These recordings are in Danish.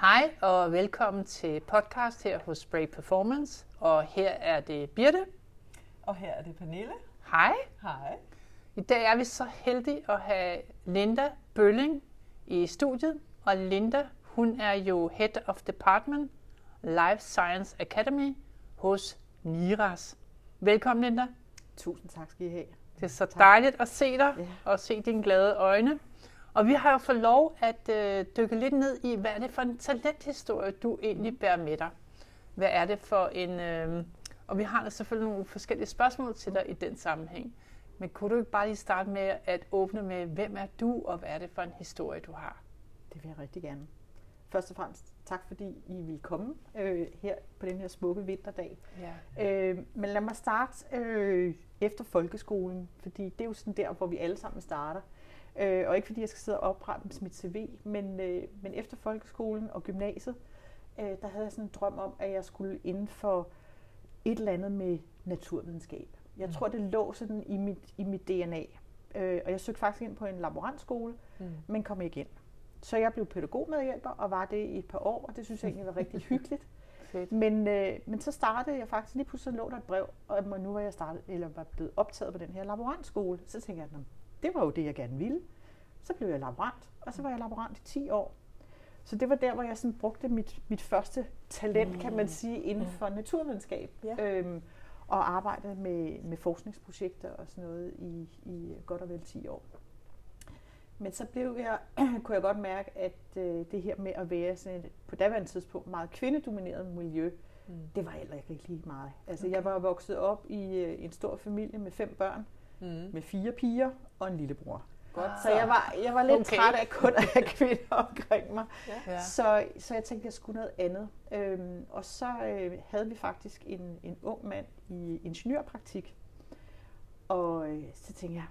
Hej og velkommen til podcast her hos Spray Performance. Og her er det Birte. Og her er det Pernille. Hej. Hej. I dag er vi så heldige at have Linda Bølling i studiet. Og Linda, hun er jo Head of Department Life Science Academy hos NIRAS. Velkommen, Linda. Tusind tak skal I have. Det er så dejligt at se dig Ja. og se dine glade øjne. Og vi har jo fået lov at øh, dykke lidt ned i, hvad er det for en talenthistorie, du egentlig bærer med dig? Hvad er det for en... Øh, og vi har da selvfølgelig nogle forskellige spørgsmål til dig i den sammenhæng. Men kunne du ikke bare lige starte med at åbne med, hvem er du, og hvad er det for en historie, du har? Det vil jeg rigtig gerne. Først og fremmest tak, fordi I vil komme øh, her på den her smukke vinterdag. Ja. Øh, men lad mig starte øh, efter folkeskolen, fordi det er jo sådan der, hvor vi alle sammen starter. Øh, og ikke fordi jeg skal sidde og oprette mit CV, men, øh, men efter folkeskolen og gymnasiet, øh, der havde jeg sådan en drøm om, at jeg skulle inden for et eller andet med naturvidenskab. Jeg Mm. tror, det lå sådan i mit, i mit DNA. Øh, og jeg søgte faktisk ind på en laborantskole, Mm. men kom ikke ind. Så jeg blev pædagogmedhjælper og var det i et par år, og det synes jeg egentlig var rigtig hyggeligt. Fedt. Men, øh, men så startede jeg faktisk, lige pludselig lå der et brev, og nu var jeg startet, eller var blevet optaget på den her laborantskole. Så tænkte jeg, "Nå, det var jo det, jeg gerne ville. Så blev jeg laborant, og så var jeg laborant i 10 år. Så det var der, hvor jeg sådan brugte mit, mit første talent, kan man sige, inden for naturvidenskab. Ja. Øhm, og arbejdede med, med forskningsprojekter og sådan noget i, i godt og vel 10 år. Men så blev jeg, kunne jeg godt mærke, at øh, det her med at være sådan et, på daværende tidspunkt meget kvindedomineret miljø, Mm. det var heller ikke rigtig meget. Altså, okay. jeg var vokset op i øh, en stor familie med fem børn, Mm. med fire piger og en lillebror. Godt. Så jeg var, jeg var lidt Okay. træt af kun at have kvinder omkring mig. Ja. Så, så jeg tænkte, jeg skulle noget andet. Øhm, og så øh, havde vi faktisk en, en ung mand i ingeniørpraktik. Og øh, så tænkte jeg,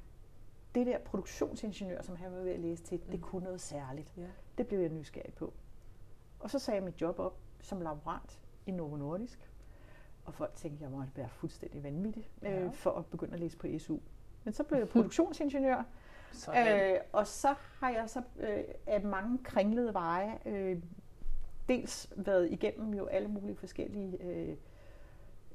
det der produktionsingeniør, som han var ved at læse til, det Mm. kunne noget særligt. Ja. Det blev jeg nysgerrig på. Og så sagde jeg mit job op som laborant i Novo Nordisk. Og folk tænkte, jeg måtte være fuldstændig vanvittig øh, Ja. for at begynde at læse på SU. Men så blev jeg produktionsingeniør, Sådan. Øh, og så har jeg så øh, af mange kringlede veje øh, dels været igennem jo alle mulige forskellige øh,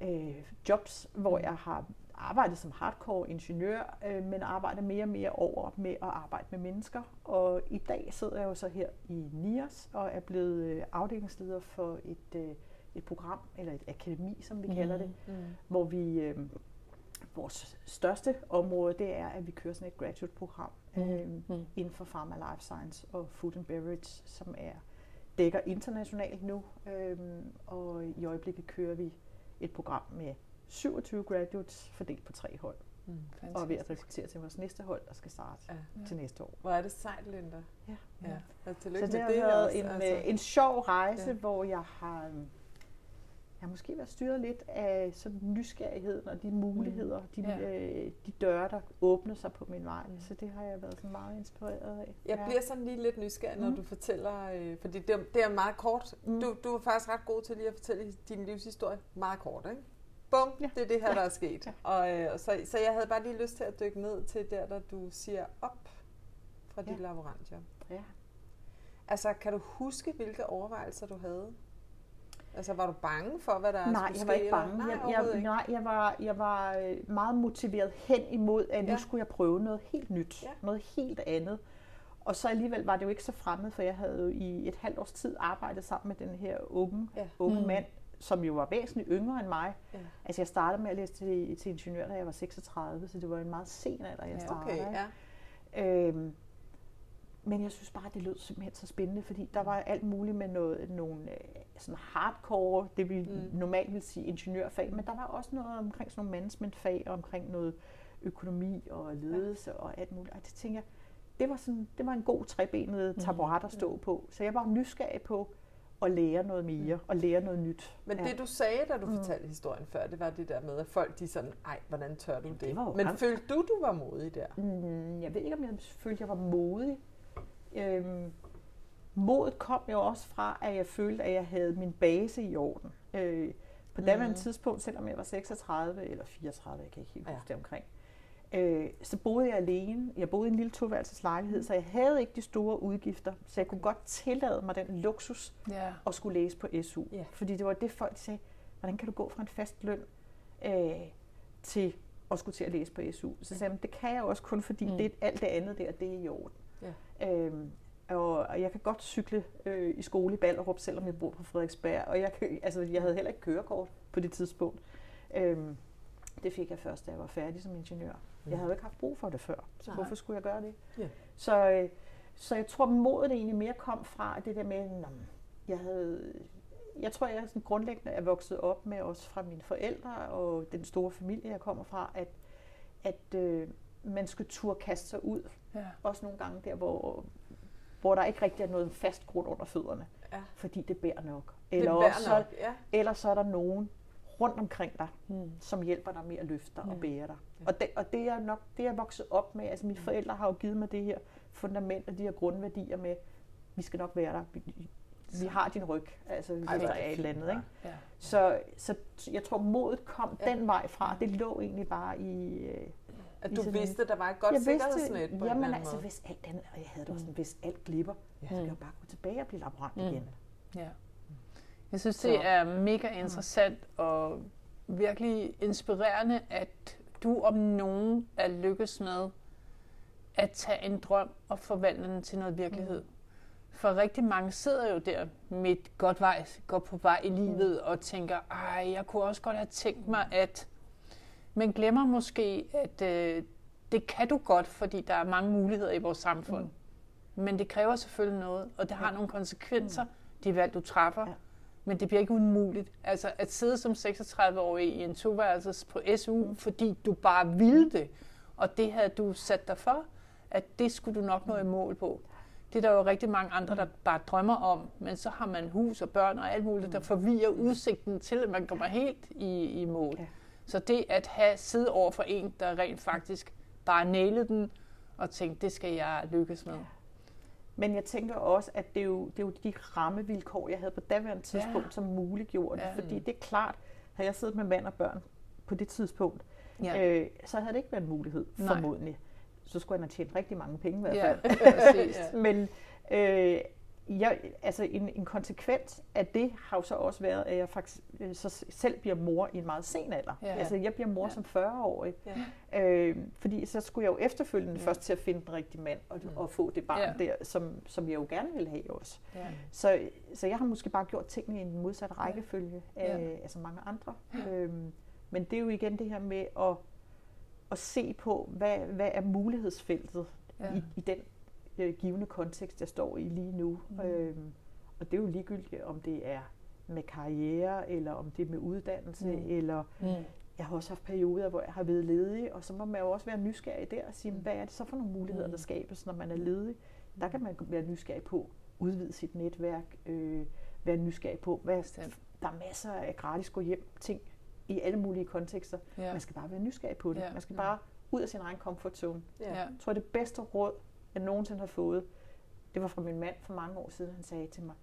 øh, jobs, hvor jeg har arbejdet som hardcore ingeniør, øh, men arbejdet mere og mere over med at arbejde med mennesker. Og i dag sidder jeg jo så her i NIOS og er blevet øh, afdelingsleder for et, øh, et program, eller et akademi, som vi kalder det, Mm. hvor vi øh, vores største område, det er, at vi kører sådan et graduate-program Mm. øh, Mm. inden for pharma, life science og food and beverage, som er dækker internationalt nu. Øh, og i øjeblikket kører vi et program med 27 graduates fordelt på tre hold, Mm. og er ved at rekruttere til vores næste hold, der skal starte Ja. til næste år. Hvor er det sejt, Linda. Ja. Ja. ja. Så det har været en, altså. øh, en sjov rejse, Ja. hvor jeg har, øhm, jeg har måske været styret lidt af sådan nysgerrigheden og de muligheder, de, Ja. øh, de døre, der åbner sig på min vej. Mm. Så det har jeg været sådan meget inspireret af. Jeg ja. bliver sådan lige lidt nysgerrig, når Mm. du fortæller, øh, fordi det, er- det er meget kort. Mm. Du, du er faktisk ret god til lige at fortælle din livshistorie meget kort, ikke? Bum, Ja. det er det her, Ja. der er sket. Ja. Og, øh, så, så jeg havde bare lige lyst til at dykke ned til der, da du siger op fra dit Ja. laborantjob. Ja. Altså, kan du huske, hvilke overvejelser du havde? Altså, var du bange for, hvad der Nej, skulle jeg var ske? ikke bange. Nej, jeg, jeg, ikke. nej, jeg var, jeg var øh, meget motiveret hen imod, at nu Ja. skulle jeg prøve noget helt nyt. Ja. Noget helt andet. Og så alligevel var det jo ikke så fremmed, for jeg havde jo i et halvt års tid arbejdet sammen med den her unge, Ja. unge Mm. mand, som jo var væsentligt yngre end mig. Ja. Altså jeg startede med at læse til, til ingeniør, da jeg var 36, så det var en meget sen alder, jeg Ja, startede. Okay, ikke? ja. Øhm, men jeg synes bare, det lød simpelthen så spændende, fordi der var alt muligt med noget, nogle øh, sådan hardcore, det vi Mm. mm. normalt vil sige ingeniørfag, men der var også noget omkring sådan nogle managementfag, og omkring noget økonomi og ledelse ja. og alt muligt. Og det tænker jeg, det var, sådan, det var en god trebenet taburet at stå på. Så jeg var nysgerrig på at lære noget mere, og lære noget nyt. Men Ja. det du sagde, da du Mm. fortalte historien før, det var det der med, at folk de sådan, ej, hvordan tør du det? det Men følte du, du var modig der? Mm, jeg ved ikke, om jeg følte, jeg var modig. Øhm, modet kom jo også fra, at jeg følte, at jeg havde min base i orden. Øh, på Mhm. daværende tidspunkt, selvom jeg var 36 eller 34, jeg kan ikke helt Ja. huske det omkring, Øh, så boede jeg alene. Jeg boede i en lille toværelseslejlighed, så jeg havde ikke de store udgifter. Så jeg kunne godt tillade mig den luksus Ja. at skulle læse på SU. Ja. Fordi det var det, folk sagde, hvordan kan du gå fra en fast løn øh, til at skulle til at læse på SU? Så sagde jeg, "Men det kan jeg også kun, fordi Mm. mm. det, alt det andet der, det er i orden. Ja. Øhm, og, og jeg kan godt cykle øh, i skole i Ballerup, selvom jeg bor på Frederiksberg. Og jeg, kan, altså, jeg havde heller ikke kørekort på det tidspunkt. Øhm, det fik jeg først, da jeg var færdig som ingeniør. Jeg havde jo ikke haft brug for det før, så Nej. hvorfor skulle jeg gøre det? Ja. Så, øh, så jeg tror, modet egentlig mere kom fra det der med, at jeg havde... Jeg tror, jeg sådan grundlæggende er vokset op med også fra mine forældre og den store familie, jeg kommer fra, at, at øh, man skulle turde kaste sig ud. Ja. Også nogle gange der, hvor, hvor der ikke rigtig er noget fast grund under fødderne, Ja. fordi det bærer nok. Det Eller, er også, så, nok, ja. eller så er der nogen rundt omkring dig, Mm. som hjælper dig med at løfte dig og Mm. bære dig. Ja. Og, det, og det er nok det, jeg er vokset op med. Altså mine forældre har jo givet mig det her fundament og de her grundværdier med, vi skal nok være der. Vi, vi har din ryg, altså hvis Ej, der er det et eller andet. Ikke? Ja. Så, så jeg tror, modet kom Ja. den vej fra. Det lå egentlig bare i... At du sådan vidste, at der var et godt jeg sikkerhedsnet på en eller jamen altså, måde. hvis alt andet, og jeg havde det også sådan, hvis alt glipper, Ja. så skal jeg bare gå tilbage og blive laborant Mm. igen. Ja. Jeg synes, Så- det er mega interessant og virkelig inspirerende, at du om nogen er lykkes med at tage en drøm og forvandle den til noget virkelighed. For rigtig mange sidder jo der midt godt, vej, godt på vej i livet og tænker, ej, jeg kunne også godt have tænkt mig at... Men glemmer måske, at øh, det kan du godt, fordi der er mange muligheder i vores samfund. Men det kræver selvfølgelig noget, og det har nogle konsekvenser, de valg, du træffer. Ja. Men det bliver ikke umuligt. Altså at sidde som 36-årig i en toværelses på SU, fordi du bare ville det, og det havde du sat dig for, at det skulle du nok nå i mål på. Det er der jo rigtig mange andre, der bare drømmer om, men så har man hus og børn og alt muligt, der forvirrer udsigten til, at man kommer helt i, i mål. Ja. Så det at have sidde over for en, der rent faktisk bare nailede den, og tænkte, det skal jeg lykkes med. Men jeg tænker også, at det er jo, det er jo de rammevilkår, jeg havde på daværende tidspunkt, Ja. som muliggjorde det. Ja. Fordi det er klart, havde jeg siddet med mand og børn på det tidspunkt, Ja, øh, så havde det ikke været en mulighed, Nej. formodentlig. Så skulle han have tjent rigtig mange penge i hvert ja fald. præcis. Ja. Men øh, jeg, altså en, en konsekvens af det har jo så også været, at jeg faktisk øh, så selv bliver mor i en meget sen alder. Ja. Altså jeg bliver mor Ja. som 40-årig. Ja. Øh, fordi så skulle jeg jo efterfølgende Ja. først til at finde den rigtige mand og, Mm. og få det barn Ja. der, som, som jeg jo gerne ville have også. Ja. Så, så jeg har måske bare gjort tingene i en modsat rækkefølge af Ja. altså mange andre. Øhm, men det er jo igen det her med at, at se på, hvad, hvad er mulighedsfeltet Ja. i, i den øh, givende kontekst, jeg står i lige nu. Mm. Mm. Øhm, og det er jo ligegyldigt, om det er med karriere, eller om det er med uddannelse, Mm. mm. eller Mm. jeg har også haft perioder, hvor jeg har været ledig, og så må man jo også være nysgerrig der og sige, hvad er det så for nogle muligheder, Mm. der skabes, når man er ledig? Der kan man være nysgerrig på udvide sit netværk, øh, være nysgerrig på, hvad, Bestemt. der er masser af gratis gå hjem ting i alle mulige kontekster. Ja. Man skal bare være nysgerrig på det. Ja. Man skal bare ud af sin egen comfort zone. Ja. Jeg tror, det bedste råd, jeg nogensinde har fået, det var fra min mand for mange år siden. Han sagde til mig,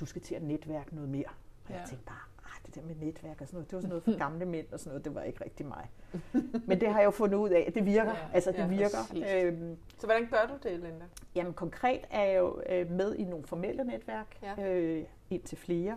du skal til at netværke noget mere. Og Ja. jeg tænkte bare, ah, det der med netværk og sådan noget, det var sådan noget for gamle mænd og sådan noget, det var ikke rigtig mig. Men det har jeg jo fundet ud af, at det virker. Ja, altså, det ja, virker. Øhm, Så hvordan gør du det, Linda? Jamen konkret er jeg jo øh, med i nogle formelle netværk, Ja. øh, ind til flere.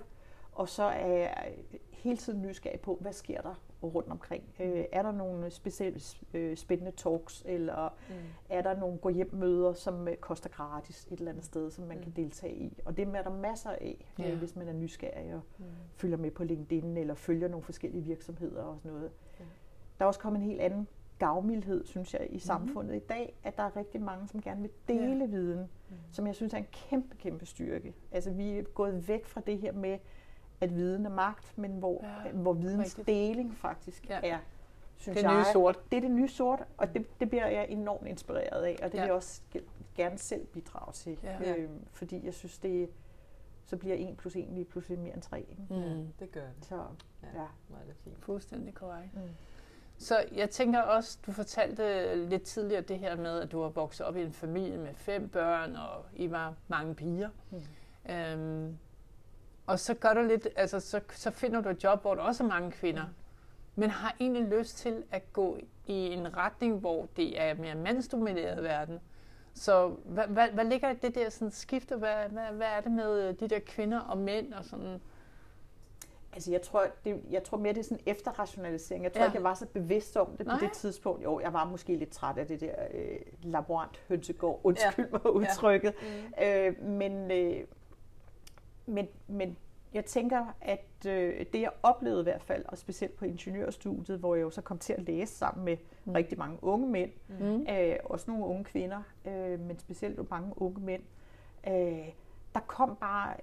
Og så er jeg hele tiden nysgerrig på, hvad sker der rundt omkring. Øh, er der nogle specielt øh, spændende talks, eller Mm. er der nogle gå hjem møder, som øh, koster gratis et eller andet sted, som man Mm. kan deltage i. Og det er der masser af, Ja. øh, hvis man er nysgerrig og Mm. følger med på LinkedIn, eller følger nogle forskellige virksomheder og sådan noget. Ja. Der er også kommet en helt anden gavmildhed, synes jeg, i samfundet i dag, at der er rigtig mange, som gerne vil dele ja. viden, Mm. som jeg synes er en kæmpe, kæmpe styrke. Altså vi er gået væk fra det her med, at viden er magt, men hvor, Ja, ja, hvor videns rigtigt. deling faktisk Ja. er, synes Det nye jeg, sort. det er det nye sort, og det, det bliver jeg enormt inspireret af, og det Ja. vil jeg også ge- gerne selv bidrage til, Ja. øhm, fordi jeg synes, det så bliver 1 plus 1 lige pludselig mere end 3. Ikke? Mm. Ja, det gør det. Så Ja, ja. er det fint. Fuldstændig korrekt. Mm. Så jeg tænker også, du fortalte lidt tidligere det her med, at du har vokset op i en familie med fem børn, og I var mange piger. Mm. Øhm, og så gør du lidt, altså så, så finder du et job, hvor der også er mange kvinder. men har egentlig lyst til at gå i en retning, hvor det er mere mandsdomineret verden. Så hvad, hvad, hvad ligger i det der sådan skifte? Hvad, hvad, hvad er det med de der kvinder og mænd og sådan? Altså jeg tror, det, jeg tror mere, det er sådan efterrationalisering. Jeg tror ja. ikke, jeg var så bevidst om det Nej. på det tidspunkt. Jo, jeg var måske lidt træt af det der øh, laborant hønsegård. Undskyld ja. mig udtrykket. Ja. Mm. Øh, men, øh, men, men jeg tænker, at øh, det jeg oplevede i hvert fald, og specielt på ingeniørstudiet, hvor jeg jo så kom til at læse sammen med mm. rigtig mange unge mænd, mm. øh, også nogle unge kvinder, øh, men specielt mange unge mænd, øh, der kom bare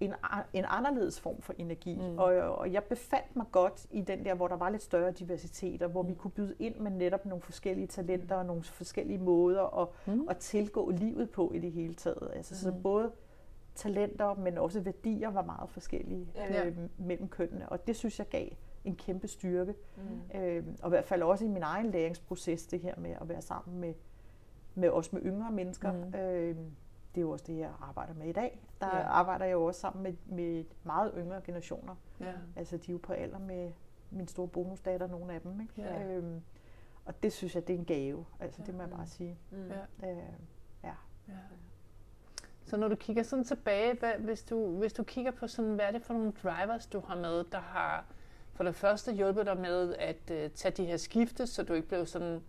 en, en anderledes form for energi. Mm. Og, og jeg befandt mig godt i den der, hvor der var lidt større diversitet, og hvor mm. vi kunne byde ind med netop nogle forskellige talenter og nogle forskellige måder at, mm. at tilgå livet på i det hele taget. Altså, mm. Så både talenter, men også værdier var meget forskellige ja. øh, mellem kønnene, og det synes jeg gav en kæmpe styrke. Mm. Øh, og i hvert fald også i min egen læringsproces, det her med at være sammen med, med også med yngre mennesker. Mm. Øh, det er jo også det, jeg arbejder med i dag. Der ja. arbejder jeg jo også sammen med, med meget yngre generationer. Ja. Altså de er jo på alder med min store bonusdatter, nogle af dem. Ikke? Ja. Øhm, og det synes jeg, det er en gave. Altså ja. det må jeg bare sige. Mm. Ja. Øh, ja. ja. Så når du kigger sådan tilbage, hvad, hvis, du, hvis du kigger på sådan, hvad er det for nogle drivers, du har med, der har for det første hjulpet dig med at uh, tage de her skifte, så du ikke blev sådan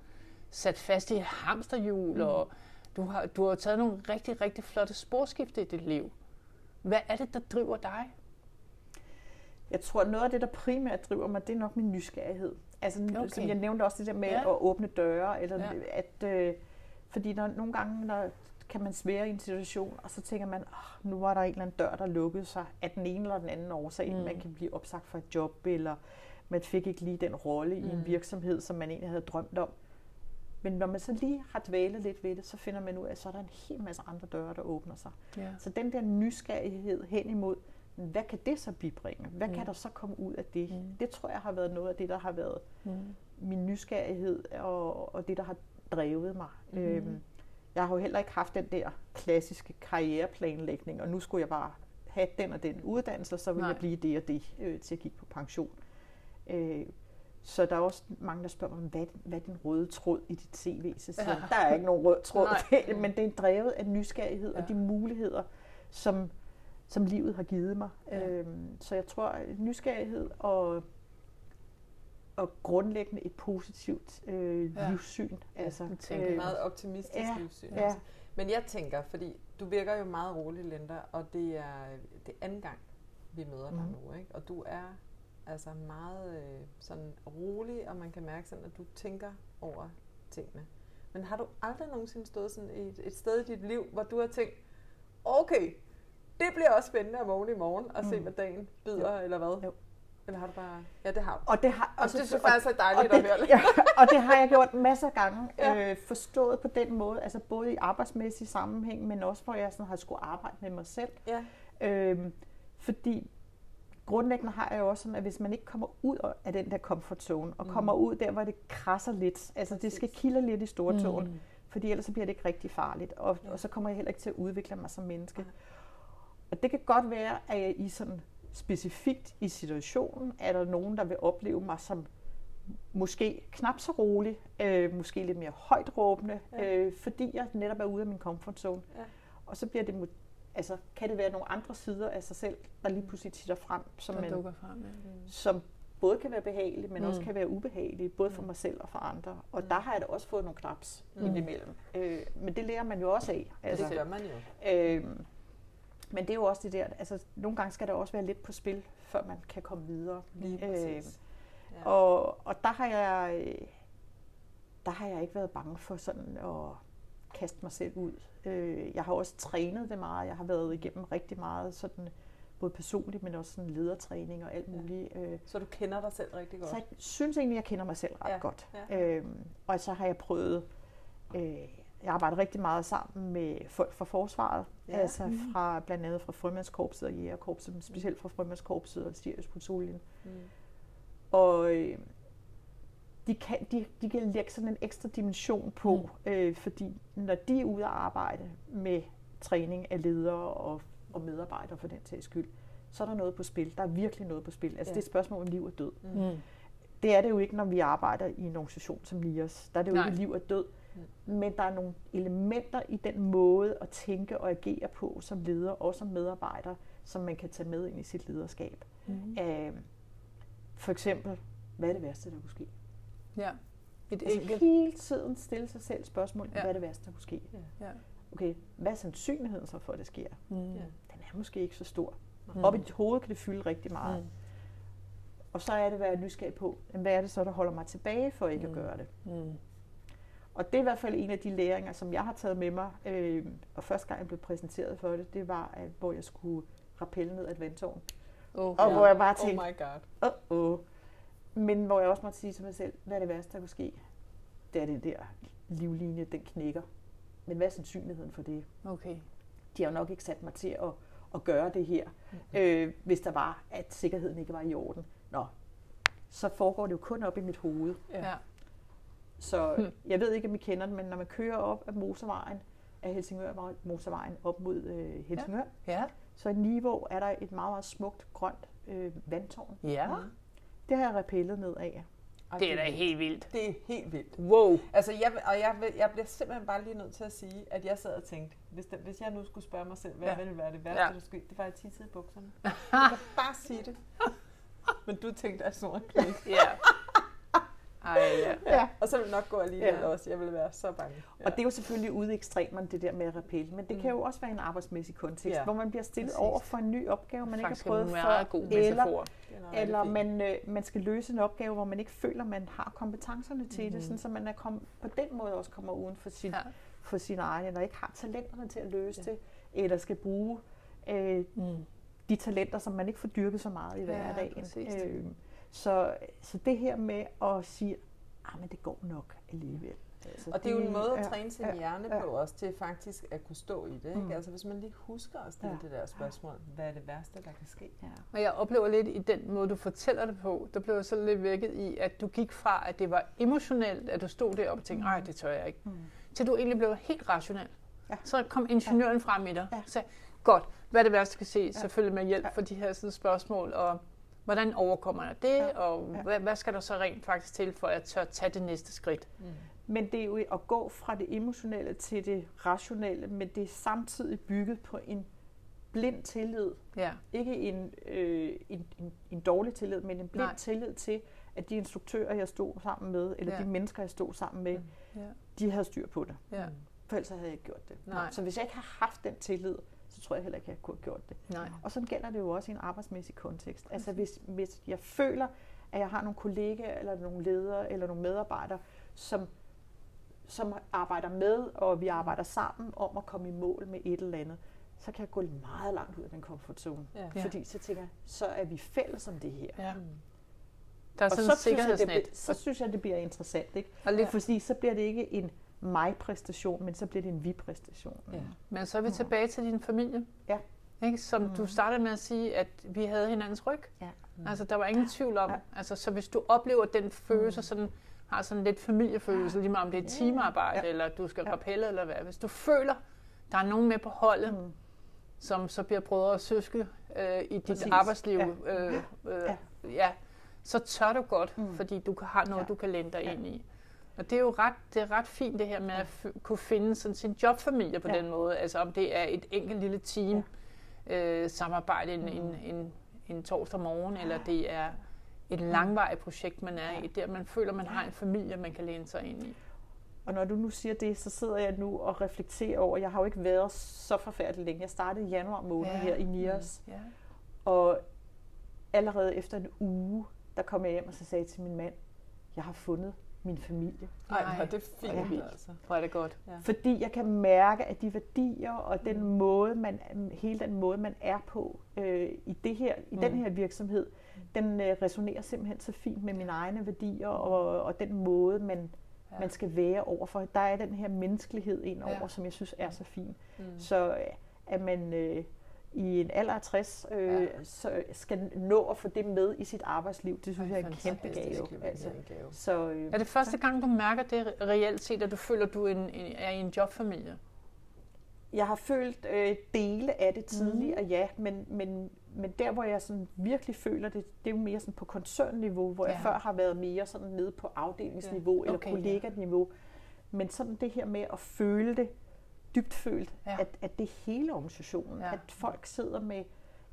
sat fast i hamsterhjul, mm. og du har, du har taget nogle rigtig, rigtig flotte sporskifte i dit liv. Hvad er det, der driver dig? Jeg tror, noget af det, der primært driver mig, det er nok min nysgerrighed. Altså, okay. som jeg nævnte også det der med ja. at åbne døre, eller ja. at, øh, fordi der nogle gange, der kan man svære i en situation, og så tænker man, oh, nu var der en eller anden dør, der lukkede sig af den ene eller den anden årsag. Mm. Man kan blive opsagt fra et job, eller man fik ikke lige den rolle mm. i en mm. virksomhed, som man egentlig havde drømt om. Men når man så lige har dvælet lidt ved det, så finder man ud af, at så er der en hel masse andre døre, der åbner sig. Ja. Så den der nysgerrighed hen imod, hvad kan det så bibringe? Hvad mm. kan der så komme ud af det? Mm. Det tror jeg har været noget af det, der har været mm. min nysgerrighed og, og det, der har drevet mig. Mm. Øhm, jeg har jo heller ikke haft den der klassiske karriereplanlægning, og nu skulle jeg bare have den og den uddannelse, og så vil Nej. jeg blive det og det øh, til at kigge på pension. Øh, så der er også mange, der spørger mig, hvad, hvad er din røde tråd i dit CV? Så siger ja. der er ikke nogen rød tråd, det, men det er drevet af nysgerrighed ja. og de muligheder, som, som livet har givet mig. Ja. Øhm, så jeg tror, at nysgerrighed og, og grundlæggende et positivt øh, ja. livssyn. Altså, tænker øh, meget optimistisk ja, livssyn. Ja. Altså. Men jeg tænker, fordi du virker jo meget rolig, Linda, og det er det anden gang, vi møder dig mm. nu, ikke? og du er altså meget øh, sådan rolig, og man kan mærke sådan, at du tænker over tingene. Men har du aldrig nogensinde stået sådan et, et sted i dit liv, hvor du har tænkt, okay, det bliver også spændende at vågne i morgen og mm. se, hvad dagen byder, jo. eller hvad? Jo. Eller har du bare... Ja, det har du. Og det, har, og, og det synes faktisk er dejligt og at høre det. Ja, og det har jeg gjort masser af gange. ja. øh, forstået på den måde, altså både i arbejdsmæssig sammenhæng, men også hvor jeg sådan har skulle arbejde med mig selv. Ja. Øh, fordi grundlæggende har jeg jo også sådan, at hvis man ikke kommer ud af den der comfort zone, og mm. kommer ud der, hvor det krasser lidt, altså det skal kilde lidt i stortåen, mm. fordi ellers så bliver det ikke rigtig farligt, og, ja. og så kommer jeg heller ikke til at udvikle mig som menneske. Ja. Og det kan godt være, at jeg i sådan specifikt i situationen, er der nogen, der vil opleve mig som måske knap så rolig, øh, måske lidt mere højt råbende, ja. øh, fordi jeg netop er ude af min comfort zone. Ja. Og så bliver det altså, kan det være nogle andre sider af sig selv, der lige pludselig titter frem, som, man, frem, ja. Mm. som både kan være behagelige, men mm. også kan være ubehagelige, både for mm. mig selv og for andre. Og mm. der har jeg da også fået nogle knaps mm. indimellem. Øh, men det lærer man jo også af. Altså, det gør man jo. Øh, men det er jo også det der, altså nogle gange skal der også være lidt på spil, før man kan komme videre. Lige øh, ja. og, og der har jeg der har jeg ikke været bange for sådan at kaste mig selv ud. Øh, jeg har også trænet det meget. Jeg har været igennem rigtig meget sådan både personligt, men også sådan ledertræning og alt muligt. Ja. Øh. Så du kender dig selv rigtig godt? Så jeg synes egentlig, jeg kender mig selv ret ja. godt. Ja. Øhm, og så har jeg prøvet, øh, jeg arbejder rigtig meget sammen med folk fra forsvaret, ja. altså mm. fra, blandt andet fra Frømandskorpset og Jægerkorpset, men specielt fra Frømandskorpset og Sirius Patruljen. Mm. Og øh, de kan, de, de kan lægge sådan en ekstra dimension på, mm. øh, fordi når de er ude at arbejde med træning af ledere og, og medarbejdere for den sags skyld, så er der noget på spil. Der er virkelig noget på spil. Altså ja. det er et spørgsmål om liv og død. Mm. det er det jo ikke, når vi arbejder i en organisation som NIOS. Der er det jo Nej. ikke liv og død. Men der er nogle elementer i den måde at tænke og agere på som leder, og som medarbejder, som man kan tage med ind i sit lederskab. Mhm. Øh, for eksempel, hvad er det værste, der kunne ske? Ja. Et Altså enkelt. hele tiden stille sig selv spørgsmål, Ja. hvad er det værste, der kunne ske? Ja. Okay, hvad er sandsynligheden så for, at det sker? Mm. Ja. Den er måske ikke så stor. Mm. Op i dit hoved kan det fylde rigtig meget. Mm. Og så er det, hvad jeg er nysgerrig på. Hvad er det så, der holder mig tilbage for ikke Mm. at gøre det? Mm. Og det er i hvert fald en af de læringer, som jeg har taget med mig. Øh, og første gang, jeg blev præsenteret for det, det var, at, hvor jeg skulle rappelle ned ad et vandtårn. Oh, Og hvor jeg bare Oh tænkte, my god. oh, oh. Men hvor jeg også måtte sige til mig selv, hvad er det værste, der kunne ske? Det er den der livlinje, den knækker. Men hvad er sandsynligheden for det? Okay. De har jo nok ikke sat mig til at, at gøre det her, øh, hvis der var, at sikkerheden ikke var i orden. Nå, så foregår det jo kun op i mit hoved. Ja. Så Hmm. jeg ved ikke, om I kender den, men når man kører op af motorvejen, af Helsingør motorvejen op mod øh, Helsingør, Ja. så i Niveau er der et meget, meget smukt grønt øh, vandtårn. Ja. Det har jeg rappellet ned af. Ej, Det er da helt vildt. Det er helt vildt. Wow. Altså, jeg, og jeg, jeg bliver simpelthen bare lige nødt til at sige, at jeg sad og tænkte, hvis, der, hvis jeg nu skulle spørge mig selv, hvad Ja. ja. ville være det værste, Ja. ja. der skete, det var at tisse i bukserne. Jeg kan bare sige det. Men du tænkte, at sådan en knæk. Ja. Ej, ja. Ja. Og så ville det nok gå alligevel Ja. ja. også. Jeg ville være så bange. Og det er jo selvfølgelig ude i ekstremerne, det der med at rappelle, men det Mm. kan jo også være en arbejdsmæssig kontekst, Ja. hvor man bliver stillet Præcis. over for en ny opgave, man ikke har Faktisk prøvet før, god eller, er eller man, øh, man skal løse en opgave, hvor man ikke føler, man har kompetencerne til Mhm. det, sådan, så man er kom, på den måde også kommer uden for sin, Ja. for sin egen, eller ikke har talenterne til at løse Ja. det, eller skal bruge øh, Mm. de talenter, som man ikke får dyrket så meget i Ja, hverdagen. Øh, så, så det her med at sige, ah, men det går nok alligevel. Altså, Og det er jo en måde at ja, træne sin ja, hjerne ja. på også, til faktisk at kunne stå i det. Ikke? Mm. Altså hvis man lige husker at stille Ja. det der spørgsmål, hvad er det værste, der kan ske? Ja. Og jeg oplever lidt i den måde, du fortæller det på, der blev jeg så lidt vækket i, at du gik fra, at det var emotionelt, at du stod der og tænkte, nej, det tør jeg ikke, Mm. til du egentlig blev helt rationel. Ja. Så kom ingeniøren frem i dig Ja. og sagde, godt, hvad er det værste, kan se? Ja. Selvfølgelig med hjælp Ja. for de her sådan, spørgsmål, og hvordan overkommer jeg det, Ja. og Ja. hvad, hvad skal der så rent faktisk til, for at jeg tør tage det næste skridt? Mm. Men det er jo at gå fra det emotionelle til det rationelle, men det er samtidig bygget på en blind tillid. Ja, Ikke en, øh, en, en, en dårlig tillid, men en blind Nej. tillid til, at de instruktører, jeg stod sammen med, eller Ja. de mennesker, jeg stod sammen med, ja, de havde styr på det. ja. For ellers havde jeg ikke gjort det. Nej. Så hvis jeg ikke har haft den tillid, så tror jeg heller ikke, jeg kunne have gjort det. Nej. Og sådan gælder det jo også i en arbejdsmæssig kontekst. Altså hvis, hvis jeg føler, at jeg har nogle kollegaer, eller nogle ledere, eller nogle medarbejdere, som, som arbejder med, og vi arbejder sammen om at komme i mål med et eller andet, så kan jeg gå meget langt ud af den comfort zone. Ja. Ja. Fordi så tænker jeg, så er vi fælles om det her. Ja. Mm. Der er og sådan så et synes, jeg, det, så synes jeg, det bliver interessant. Ikke? Og lidt, Fordi så bliver det ikke en mig-præstation, men så bliver det en vi-præstation. Ja. Men så er vi tilbage til din familie. Ja. Ikke? Som mm. du startede med at sige, at vi havde hinandens ryg. Ja. Mm. Altså, der var ingen tvivl om. Ja. Altså, så hvis du oplever den følelse, sådan, har sådan lidt familiefølelse, lige meget om det er Ja. teamarbejde, Ja. eller du skal Ja. rappelle, eller hvad. Hvis du føler, der er nogen med på holdet, Mm. som så bliver brødre og søske øh, i dit Præcis. arbejdsliv, Ja. øh, øh, Ja. ja, så tør du godt, Mm. fordi du kan- har noget, Ja. du kan læne dig Ja. ind i. Og det er jo ret, det er ret fint det her med at f- kunne finde sådan sin jobfamilie på Ja. den måde. Altså om det er et enkelt lille team, øh, samarbejde en, en, en, en torsdag morgen, eller det er et langvarigt projekt, man er i, der man føler, man har en familie, man kan læne sig ind i. Og når du nu siger det, så sidder jeg nu og reflekterer over, jeg har jo ikke været så forfærdelig længe. Jeg startede i januar måned Ja. ja. her i NIOS, Ja. og allerede efter en uge, der kom jeg hjem og så sagde jeg til min mand, jeg har fundet min familie. Ej, Nej. hvor er det fint, Ja. altså. Hvor er det godt. Ja. Fordi jeg kan mærke, at de værdier og den måde, man, hele den måde, man er på øh, i, det her, i mm. den her virksomhed, den øh, resonerer simpelthen så fint med mine egne værdier og, og den måde, man, Ja. man skal være overfor. Der er den her menneskelighed ind over, Ja. ja. som jeg synes er så fin. Mm. Så øh, at man øh, i en alder af 60 øh, Ja. så skal nå at få det med i sit arbejdsliv, det synes jeg er en kæmpe gave. Det Altså. er gave. Så, øh, Er det første gang, du mærker det reelt set, at du føler, at du er, en, en, er i en jobfamilie? Jeg har følt øh, dele af det tidligere, mm. ja, men, men, men der, hvor jeg sådan virkelig føler det, det er jo mere sådan på koncernniveau, hvor ja. jeg før har været mere sådan nede på afdelingsniveau ja. okay, eller kolleganiveau. Ja. Men sådan det her med at føle det, dybt følt, ja. at, at det hele organisationen, ja. at folk sidder med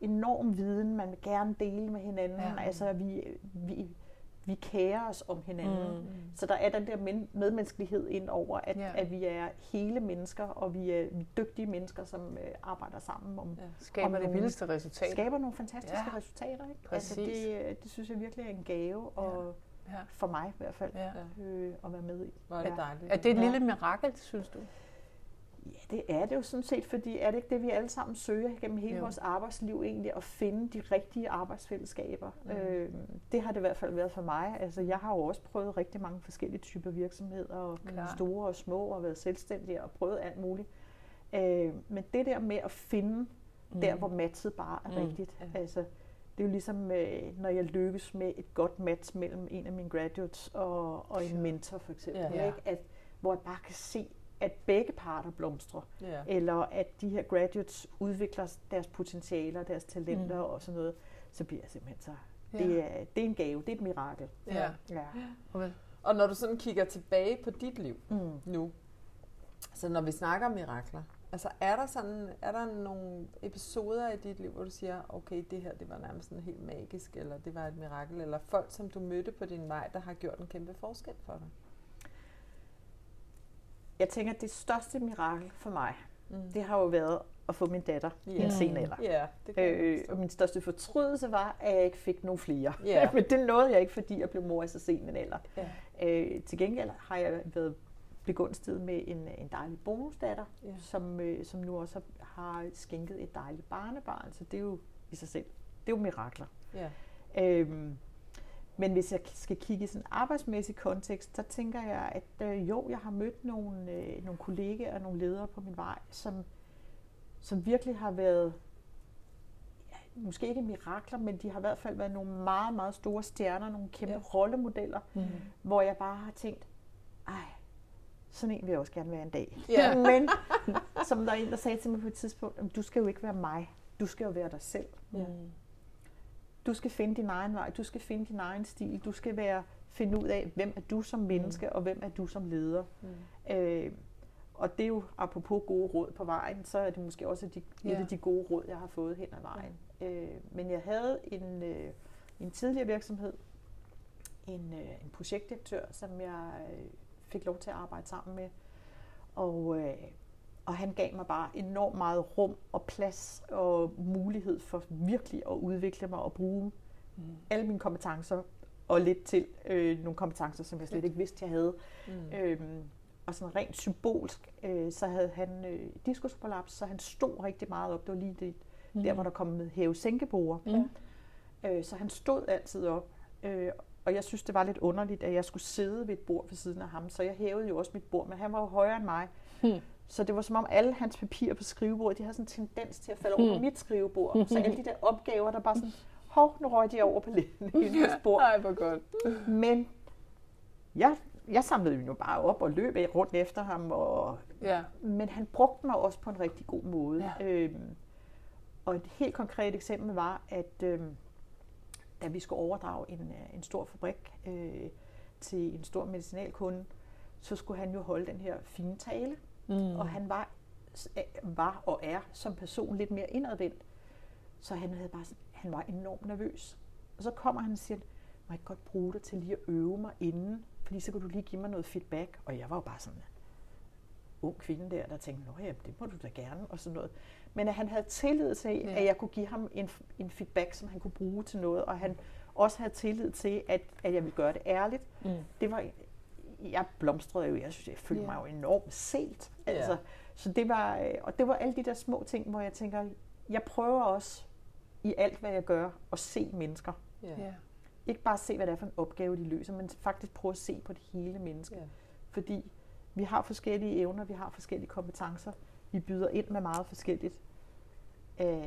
enorm viden, man vil gerne dele med hinanden, ja. altså vi, vi, vi kærer os om hinanden. Mm. Så der er den der medmenneskelighed ind over, at, ja. at vi er hele mennesker, og vi er, vi dygtige mennesker, som uh, arbejder sammen om ja. Skaber om det nogle, vildeste resultater. Skaber nogle fantastiske ja. resultater. Ikke? Altså det, det synes jeg virkelig er en gave, og ja. for mig i hvert fald, ja. øh, at være med i. Hvor er det dejligt. Er det et lille mirakel, synes du? Ja, det er det jo sådan set, fordi er det ikke det, vi alle sammen søger gennem hele jo. vores arbejdsliv egentlig, at finde de rigtige arbejdsfællesskaber. Mm. Øh, det har det i hvert fald været for mig. Altså, jeg har jo også prøvet rigtig mange forskellige typer virksomheder, og Klar. store og små, og været selvstændig og prøvet alt muligt. Øh, men det der med at finde mm. der, hvor matchet bare er mm. rigtigt. Ja. Altså, det er jo ligesom, øh, når jeg lykkes med et godt match mellem en af mine graduates og, og en mentor for eksempel. Ja. Ikke? At, hvor jeg bare kan se, at begge parter blomstrer, ja. eller at de her graduates udvikler deres potentialer, deres talenter mm. og sådan noget, så bliver jeg simpelthen så... Ja. Det, er, det er en gave, det er et mirakel. Ja. ja. Okay. Og når du sådan kigger tilbage på dit liv mm. nu, så når vi snakker om mirakler, altså er der sådan, er der nogle episoder i dit liv, hvor du siger, okay, det her, det var nærmest sådan helt magisk, eller det var et mirakel, eller folk, som du mødte på din vej, der har gjort en kæmpe forskel for dig? Jeg tænker, at det største mirakel for mig, mm. det har jo været at få min datter yeah. i en sen alder. Yeah, det øh, og min største fortrydelse var, at jeg ikke fik nogen flere. Yeah. Men det nåede jeg ikke, fordi jeg blev mor i så sen en alder. Yeah. Øh, til gengæld har jeg været begunstiget med en, en dejlig bonusdatter, yeah. som, øh, som nu også har skænket et dejligt barnebarn. Så det er jo i sig selv, det er jo mirakler. Yeah. Øhm, men hvis jeg skal kigge i sådan en arbejdsmæssig kontekst, så tænker jeg, at øh, jo, jeg har mødt nogle, øh, nogle kollegaer og nogle ledere på min vej, som, som virkelig har været, ja, måske ikke mirakler, men de har i hvert fald været nogle meget, meget store stjerner, nogle kæmpe ja. rollemodeller, mm. hvor jeg bare har tænkt, ej, sådan en vil jeg også gerne være en dag. Ja. Men som der er en, der sagde til mig på et tidspunkt, du skal jo ikke være mig, du skal jo være dig selv. Mm. Du skal finde din egen vej, du skal finde din egen stil, du skal være finde ud af, hvem er du som menneske, mm. og hvem er du som leder. Mm. Øh, og det er jo, apropos gode råd på vejen, så er det måske også de, yeah. et af de gode råd, jeg har fået hen ad vejen. Yeah. Øh, men jeg havde en, øh, en tidligere virksomhed, en, øh, en projektdirektør, som jeg øh, fik lov til at arbejde sammen med. Og øh, og han gav mig bare enormt meget rum og plads og mulighed for virkelig at udvikle mig og bruge mm. alle mine kompetencer og lidt til øh, nogle kompetencer, som jeg slet ikke vidste, jeg havde. Mm. Øhm, og sådan rent symbolsk, øh, så havde han øh, diskusprolaps, så han stod rigtig meget op. Det var lige det, mm. der, hvor der kom med hæve-sænkebord. Mm. Øh, så han stod altid op. Øh, og jeg synes, det var lidt underligt, at jeg skulle sidde ved et bord ved siden af ham. Så jeg hævede jo også mit bord, men han var jo højere end mig. Mm. Så det var som om alle hans papirer på skrivebordet, de havde sådan en tendens til at falde over hmm. mit skrivebord. Så alle de der opgaver, der bare sådan, hov, nu røg de over på hendes bord. Nej, hvor godt. Men jeg, jeg samlede jo bare op og løb rundt efter ham. Og, ja. Men han brugte mig også på en rigtig god måde. Ja. Øhm, og et helt konkret eksempel var, at øhm, da vi skulle overdrage en, øh, en stor fabrik øh, til en stor medicinalkunde, så skulle han jo holde den her fine tale. Mm. Og han var, var og er som person lidt mere indadvendt. Så han, havde bare, han var enormt nervøs. Og så kommer han og siger, må jeg godt bruge dig til lige at øve mig inden, fordi så kan du lige give mig noget feedback. Og jeg var jo bare sådan en ung kvinde der, der tænkte, nå ja, det må du da gerne, og sådan noget. Men at han havde tillid til, ja. at jeg kunne give ham en, en feedback, som han kunne bruge til noget, og han også havde tillid til, at, at jeg ville gøre det ærligt. Mm. Det var jeg blomstrede jo, jeg synes, jeg følte yeah. mig jo enormt set. Altså, yeah. Så det var, øh, og det var alle de der små ting, hvor jeg tænker, jeg prøver også i alt, hvad jeg gør, at se mennesker. Yeah. Yeah. Ikke bare se, hvad det er for en opgave, de løser, men faktisk prøve at se på det hele menneske. Yeah. Fordi vi har forskellige evner, vi har forskellige kompetencer, vi byder ind med meget forskelligt. Øh,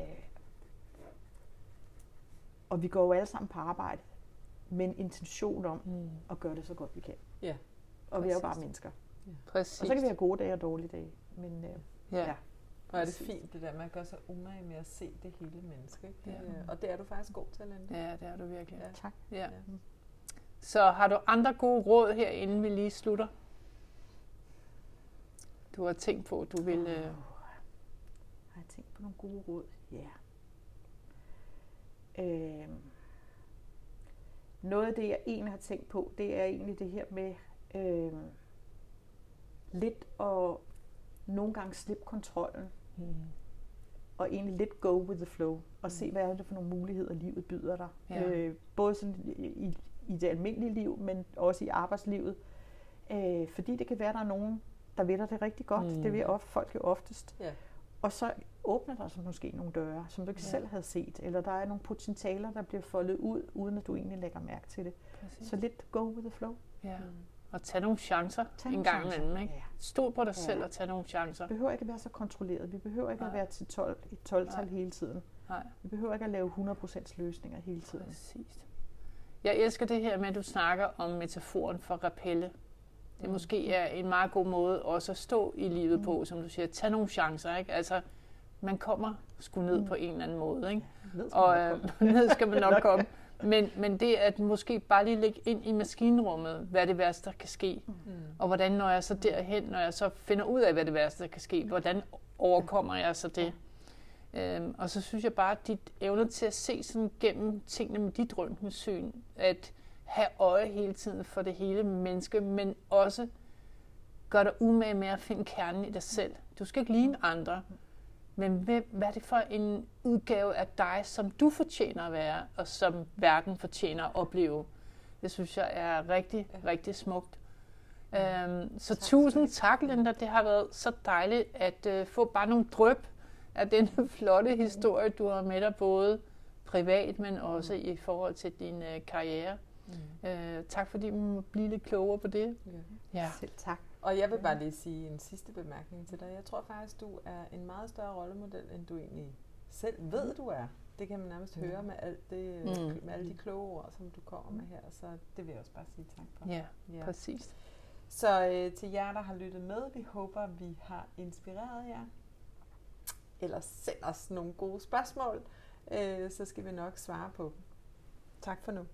og vi går jo alle sammen på arbejde med en intention om mm. at gøre det så godt vi kan. Ja. Og Præcis. vi er jo bare mennesker. Ja. Præcis. Og så kan vi have gode dage og dårlige dage. Men, øh, ja. ja. Og er det fint, det der med at gøre sig umage med at se det hele menneske. Ikke? Det, ja. Og det er du faktisk god til, Linda. Ja, det er du virkelig. Ja. Tak. Ja. ja. Så har du andre gode råd her, inden vi lige slutter? Du har tænkt på, at du vil... Oh. Øh... Har jeg tænkt på nogle gode råd? Ja. Yeah. Øh... Noget af det, jeg egentlig har tænkt på, det er egentlig det her med øh, lidt at nogle gange slippe kontrollen. Mm. Og egentlig lidt go with the flow. Og mm. se, hvad er det for nogle muligheder, livet byder dig. Ja. Øh, både sådan i, i det almindelige liv, men også i arbejdslivet. Øh, fordi det kan være, at der er nogen, der ved dig det rigtig godt. Mm. Det vil ofte, folk jo oftest. Ja. Og så åbner der sig måske nogle døre, som du ikke ja. selv havde set. Eller der er nogle potentialer, der bliver foldet ud, uden at du egentlig lægger mærke til det. Præcis. Så lidt go with the flow. Ja. Mm. Og tage nogle chancer tag en gang imellem. Ikke? Ja. Stå på dig ja. selv og tage nogle chancer. Vi behøver ikke at være så kontrolleret. Vi behøver ikke Nej. at være til 12, et 12-tal hele tiden. Nej. Vi behøver ikke at lave 100% løsninger hele tiden. Præcis. Jeg elsker det her med, at du snakker om metaforen for rappelle. Det mm. måske er en meget god måde også at stå i livet mm. på, som du siger. Tag nogle chancer, ikke? Altså, man kommer sgu ned mm. på en eller anden måde, ikke? Ned skal og øh, ned skal man nok komme. Men, men det at måske bare lige lægge ind i maskinrummet, hvad det værste, der kan ske. Mm. Og hvordan når jeg så derhen, når jeg så finder ud af, hvad det værste, der kan ske, hvordan overkommer jeg så det? Øhm, og så synes jeg bare, at dit evne til at se sådan gennem tingene med dit røntgensyn, at have øje hele tiden for det hele menneske, men også gør dig umage med at finde kernen i dig selv. Du skal ikke ligne andre, men hvem, hvad er det for en udgave af dig, som du fortjener at være, og som verden fortjener at opleve? Det synes jeg er rigtig, rigtig smukt. Øhm, så tak, tusind tak, Linda. Det har været så dejligt at øh, få bare nogle drøb af den flotte historie, du har med dig, både privat, men også mm. i forhold til din øh, karriere. Mm. Øh, tak fordi vi må blive lidt klogere på det. Ja. ja. Selv tak. Og jeg vil bare lige sige en sidste bemærkning til dig. Jeg tror faktisk, du er en meget større rollemodel, end du egentlig selv ved, du er. Det kan man nærmest høre med, alt det, mm. med alle de kloge ord, som du kommer med her. Så det vil jeg også bare sige tak for. Ja, ja. præcis. Så øh, til jer, der har lyttet med, vi håber, vi har inspireret jer. Eller send os nogle gode spørgsmål, øh, så skal vi nok svare på dem. Tak for nu.